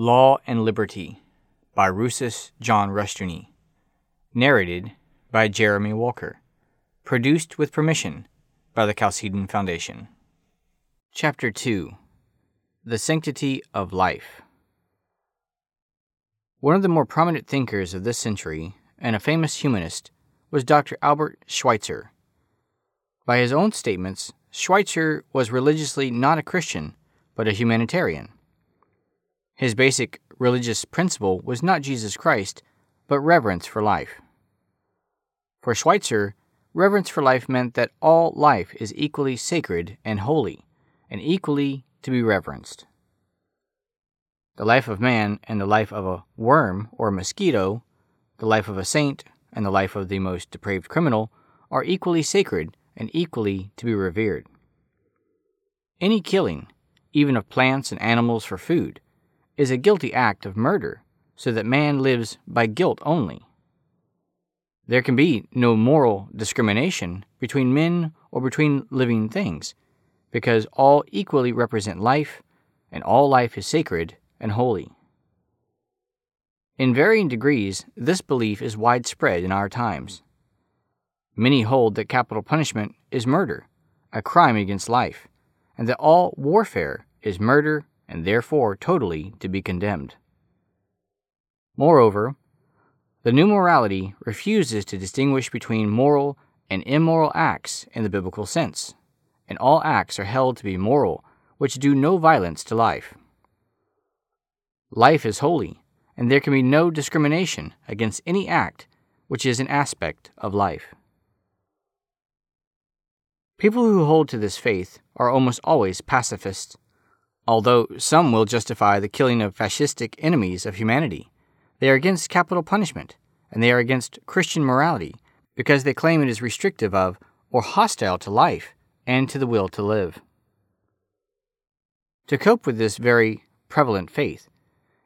Law and Liberty by Rousas John Rushdoony. Narrated by Jeremy Walker. Produced with permission by the Chalcedon Foundation. Chapter 2 The Sanctity of Life. One of the more prominent thinkers of this century, and a famous humanist, was Dr. Albert Schweitzer. By his own statements, Schweitzer was religiously not a Christian, but a humanitarian. His basic religious principle was not Jesus Christ, but reverence for life. For Schweitzer, reverence for life meant that all life is equally sacred and holy, and equally to be reverenced. The life of man and the life of a worm or mosquito, the life of a saint and the life of the most depraved criminal, are equally sacred and equally to be revered. Any killing, even of plants and animals for food, is a guilty act of murder, so that man lives by guilt only. There can be no moral discrimination between men or between living things, because all equally represent life, and all life is sacred and holy. In varying degrees, this belief is widespread in our times. Many hold that capital punishment is murder, a crime against life, and that all warfare is murder and therefore totally to be condemned. Moreover, the new morality refuses to distinguish between moral and immoral acts in the biblical sense, and all acts are held to be moral which do no violence to life. Life is holy, and there can be no discrimination against any act which is an aspect of life. People who hold to this faith are almost always pacifists Although some will justify the killing of fascistic enemies of humanity, they are against capital punishment, and they are against Christian morality because they claim it is restrictive of or hostile to life and to the will to live. To cope with this very prevalent faith,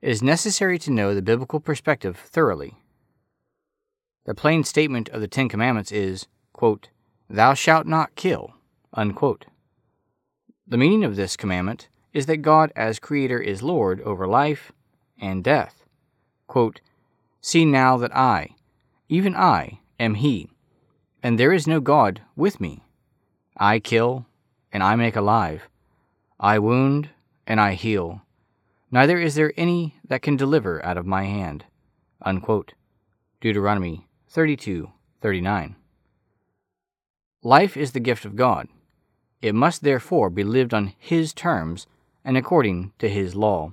it is necessary to know the biblical perspective thoroughly. The plain statement of the Ten Commandments is, quote, Thou shalt not kill. Unquote. The meaning of this commandment is that God as Creator is Lord over life and death. Quote, See now that I, even I, am He, and there is no God with me. I kill, and I make alive. I wound, and I heal. Neither is there any that can deliver out of my hand. Unquote. Deuteronomy 32 39. Life is the gift of God. It must therefore be lived on His terms and according to his law.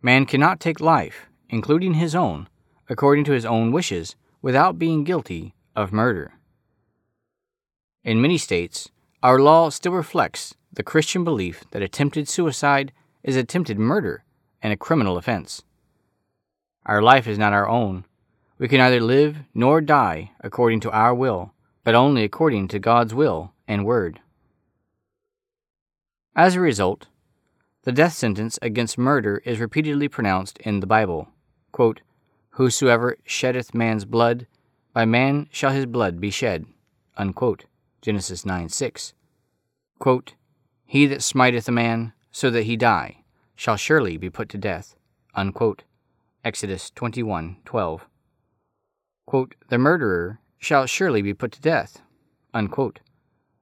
Man cannot take life, including his own, according to his own wishes, without being guilty of murder. In many states, our law still reflects the Christian belief that attempted suicide is attempted murder and a criminal offense. Our life is not our own. We can neither live nor die according to our will, but only according to God's will and word. As a result, the death sentence against murder is repeatedly pronounced in the Bible. Quote, Whosoever sheddeth man's blood, by man shall his blood be shed. Unquote. Genesis 9 6. Quote, He that smiteth a man so that he die shall surely be put to death. Unquote. Exodus 21 12. Quote, The murderer shall surely be put to death. Unquote.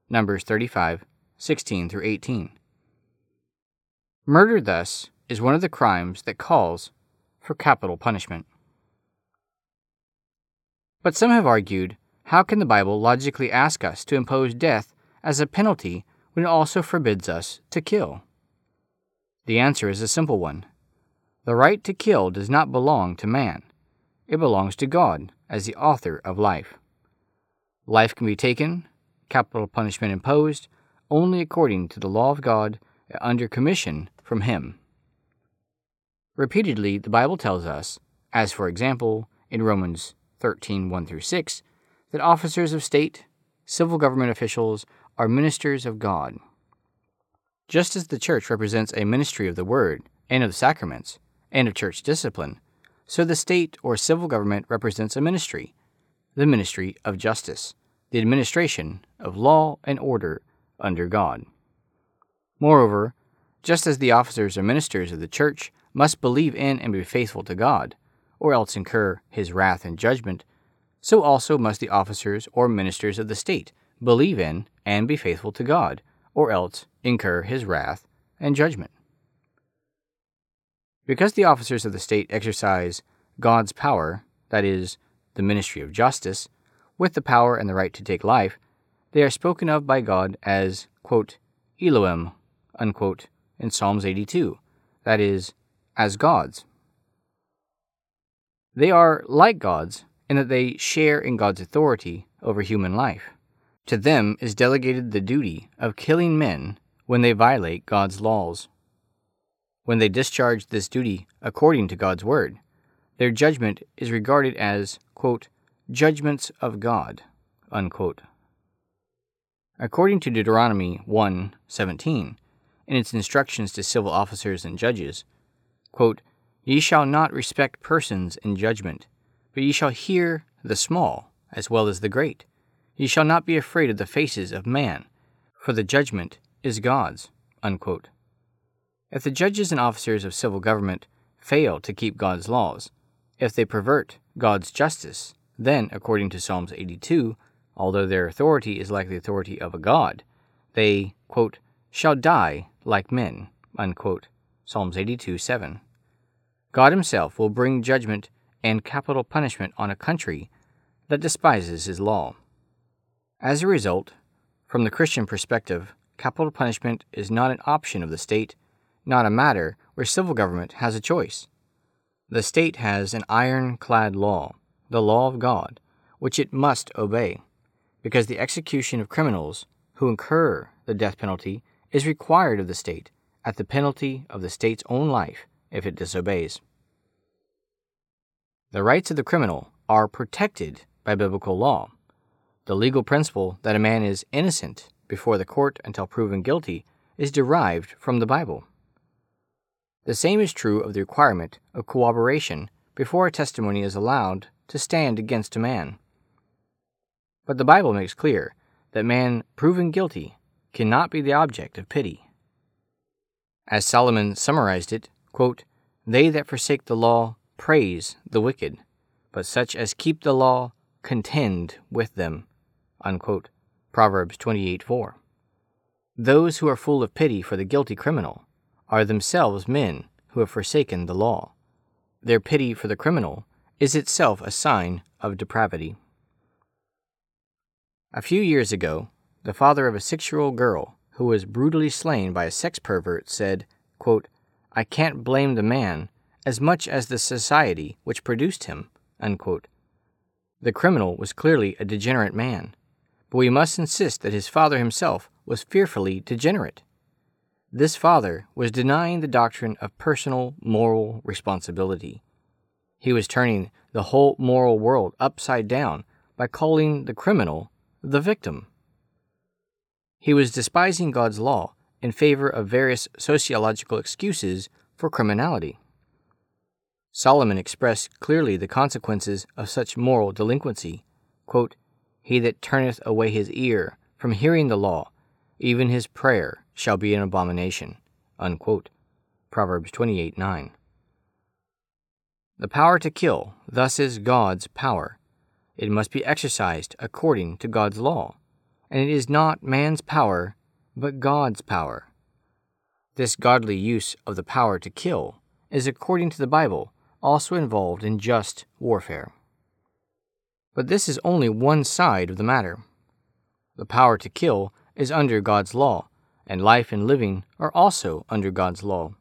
Numbers 35 16 through 18. Murder, thus, is one of the crimes that calls for capital punishment. But some have argued how can the Bible logically ask us to impose death as a penalty when it also forbids us to kill? The answer is a simple one. The right to kill does not belong to man, it belongs to God as the author of life. Life can be taken, capital punishment imposed, only according to the law of God under commission from Him. Repeatedly, the Bible tells us, as for example in Romans 13 1 through 6, that officers of state, civil government officials, are ministers of God. Just as the church represents a ministry of the Word and of the sacraments and of church discipline, so the state or civil government represents a ministry, the ministry of justice, the administration of law and order under God. Moreover, Just as the officers or ministers of the church must believe in and be faithful to God, or else incur his wrath and judgment, so also must the officers or ministers of the state believe in and be faithful to God, or else incur his wrath and judgment. Because the officers of the state exercise God's power, that is, the ministry of justice, with the power and the right to take life, they are spoken of by God as, quote, Elohim, unquote, in Psalms 82, that is, as gods. They are like gods in that they share in God's authority over human life. To them is delegated the duty of killing men when they violate God's laws. When they discharge this duty according to God's word, their judgment is regarded as, quote, judgments of God, unquote. According to Deuteronomy 1:17, in its instructions to civil officers and judges, quote, Ye shall not respect persons in judgment, but ye shall hear the small as well as the great. Ye shall not be afraid of the faces of man, for the judgment is God's. Unquote. If the judges and officers of civil government fail to keep God's laws, if they pervert God's justice, then, according to Psalms 82, although their authority is like the authority of a god, they, quote, shall die like men. Unquote. Psalms 82 7. God Himself will bring judgment and capital punishment on a country that despises His law. As a result, from the Christian perspective, capital punishment is not an option of the state, not a matter where civil government has a choice. The state has an iron-clad law, the law of God, which it must obey, because the execution of criminals who incur the death penalty is required of the state at the penalty of the state's own life if it disobeys. The rights of the criminal are protected by biblical law. The legal principle that a man is innocent before the court until proven guilty is derived from the Bible. The same is true of the requirement of corroboration before a testimony is allowed to stand against a man. But the Bible makes clear that man proven guilty cannot be the object of pity. As Solomon summarized it, quote, They that forsake the law praise the wicked, but such as keep the law contend with them. Unquote. Proverbs 28 4. Those who are full of pity for the guilty criminal are themselves men who have forsaken the law. Their pity for the criminal is itself a sign of depravity. A few years ago, the father of a six year old girl who was brutally slain by a sex pervert said, quote, I can't blame the man as much as the society which produced him. Unquote. The criminal was clearly a degenerate man, but we must insist that his father himself was fearfully degenerate. This father was denying the doctrine of personal moral responsibility. He was turning the whole moral world upside down by calling the criminal the victim. He was despising God's law in favor of various sociological excuses for criminality. Solomon expressed clearly the consequences of such moral delinquency. Quote, he that turneth away his ear from hearing the law, even his prayer shall be an abomination. Unquote. Proverbs 28 9. The power to kill thus is God's power. It must be exercised according to God's law and it is not man's power, but God's power. This godly use of the power to kill is, according to the Bible, also involved in just warfare. But this is only one side of the matter. The power to kill is under God's law, and life and living are also under God's law.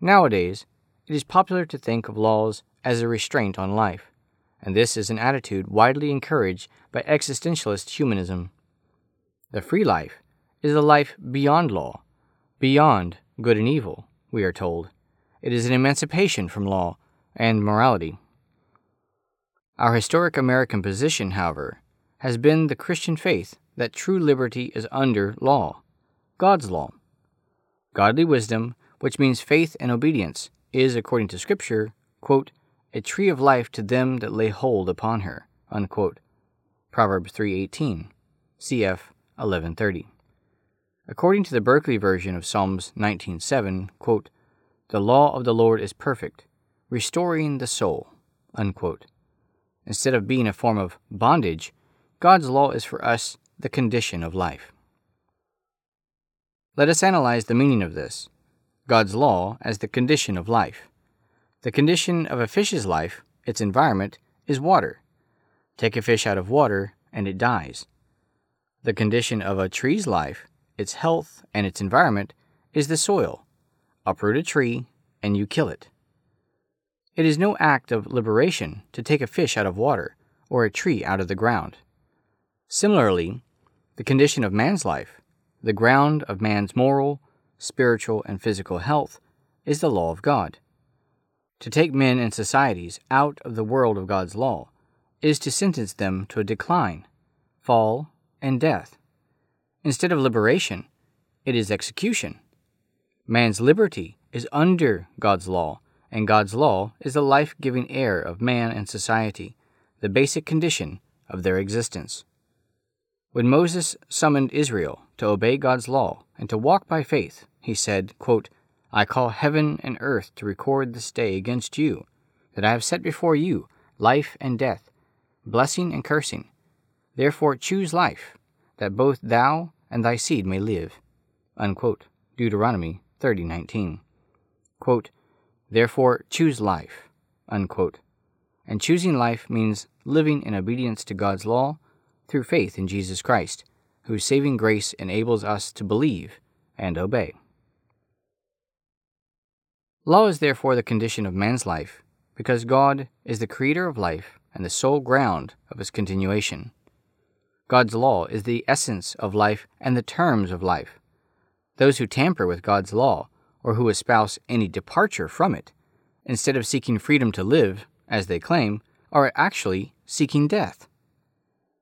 Nowadays, it is popular to think of laws as a restraint on life, and this is an attitude widely encouraged by existentialist humanism. The free life is a life beyond law, beyond good and evil, we are told. It is an emancipation from law and morality. Our historic American position, however, has been the Christian faith that true liberty is under law, God's law. Godly wisdom, which means faith and obedience, is, according to Scripture, quote, a tree of life to them that lay hold upon her. Unquote. Proverbs 3:18. Cf. 1130. According to the Berkeley version of Psalms 19:7, quote, "The law of the Lord is perfect, restoring the soul." Unquote. Instead of being a form of bondage, God's law is for us the condition of life. Let us analyze the meaning of this. God's law as the condition of life. The condition of a fish's life, its environment, is water. Take a fish out of water, and it dies. The condition of a tree's life, its health, and its environment is the soil. Uproot a tree, and you kill it. It is no act of liberation to take a fish out of water or a tree out of the ground. Similarly, the condition of man's life, the ground of man's moral, spiritual, and physical health, is the law of God. To take men and societies out of the world of God's law is to sentence them to a decline, fall, and death. Instead of liberation, it is execution. Man's liberty is under God's law, and God's law is the life giving air of man and society, the basic condition of their existence. When Moses summoned Israel to obey God's law and to walk by faith, he said, quote, I call heaven and earth to record this day against you, that I have set before you life and death, blessing and cursing. Therefore choose life, that both thou and thy seed may live. Unquote. Deuteronomy 30:19. Quote, Therefore choose life. Unquote. And choosing life means living in obedience to God's law through faith in Jesus Christ, whose saving grace enables us to believe and obey. Law is therefore the condition of man's life, because God is the creator of life and the sole ground of its continuation. God's law is the essence of life and the terms of life. Those who tamper with God's law, or who espouse any departure from it, instead of seeking freedom to live, as they claim, are actually seeking death.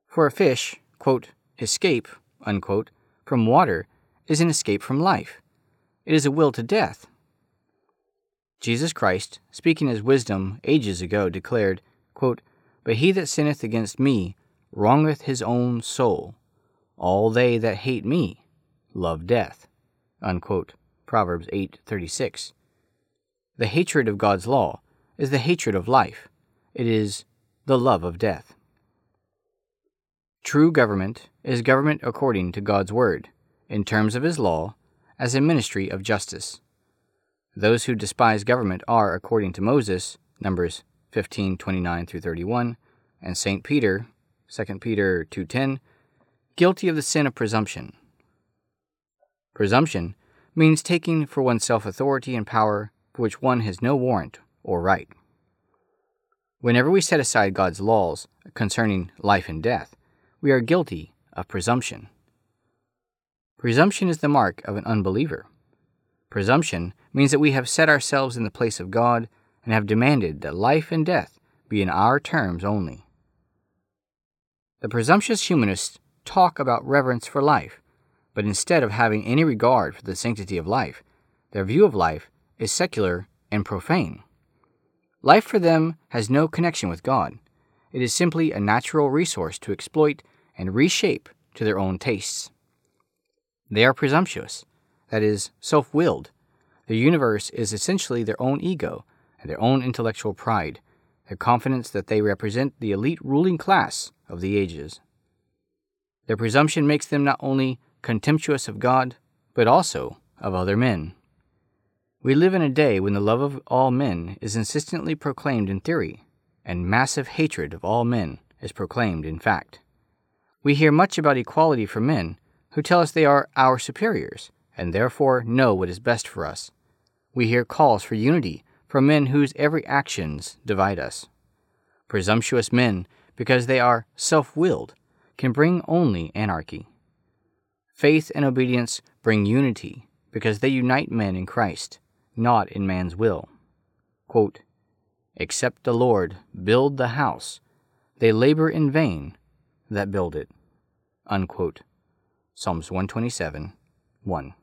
For a fish, quote, escape, unquote, from water is an escape from life. It is a will to death. Jesus Christ, speaking as wisdom ages ago, declared, quote, But he that sinneth against me wrongeth his own soul. All they that hate me love death. Unquote. Proverbs 8:36. The hatred of God's law is the hatred of life. It is the love of death. True government is government according to God's word, in terms of his law, as a ministry of justice. Those who despise government are, according to Moses, Numbers 15:29 through 31, and St. Peter, 2 Peter 2:10, guilty of the sin of presumption. Presumption means taking for oneself authority and power for which one has no warrant or right. Whenever we set aside God's laws concerning life and death, we are guilty of presumption. Presumption is the mark of an unbeliever. Presumption means that we have set ourselves in the place of God and have demanded that life and death be in our terms only. The presumptuous humanists talk about reverence for life, but instead of having any regard for the sanctity of life, their view of life is secular and profane. Life for them has no connection with God. It is simply a natural resource to exploit and reshape to their own tastes. They are presumptuous, that is, self willed. Their universe is essentially their own ego and their own intellectual pride, their confidence that they represent the elite ruling class of the ages. Their presumption makes them not only contemptuous of God, but also of other men. We live in a day when the love of all men is insistently proclaimed in theory, and massive hatred of all men is proclaimed in fact. We hear much about equality for men who tell us they are our superiors and therefore know what is best for us. We hear calls for unity from men whose every actions divide us. Presumptuous men, because they are self willed, can bring only anarchy. Faith and obedience bring unity because they unite men in Christ, not in man's will. Quote, Except the Lord build the house, they labor in vain that build it. Unquote. Psalms 127 1.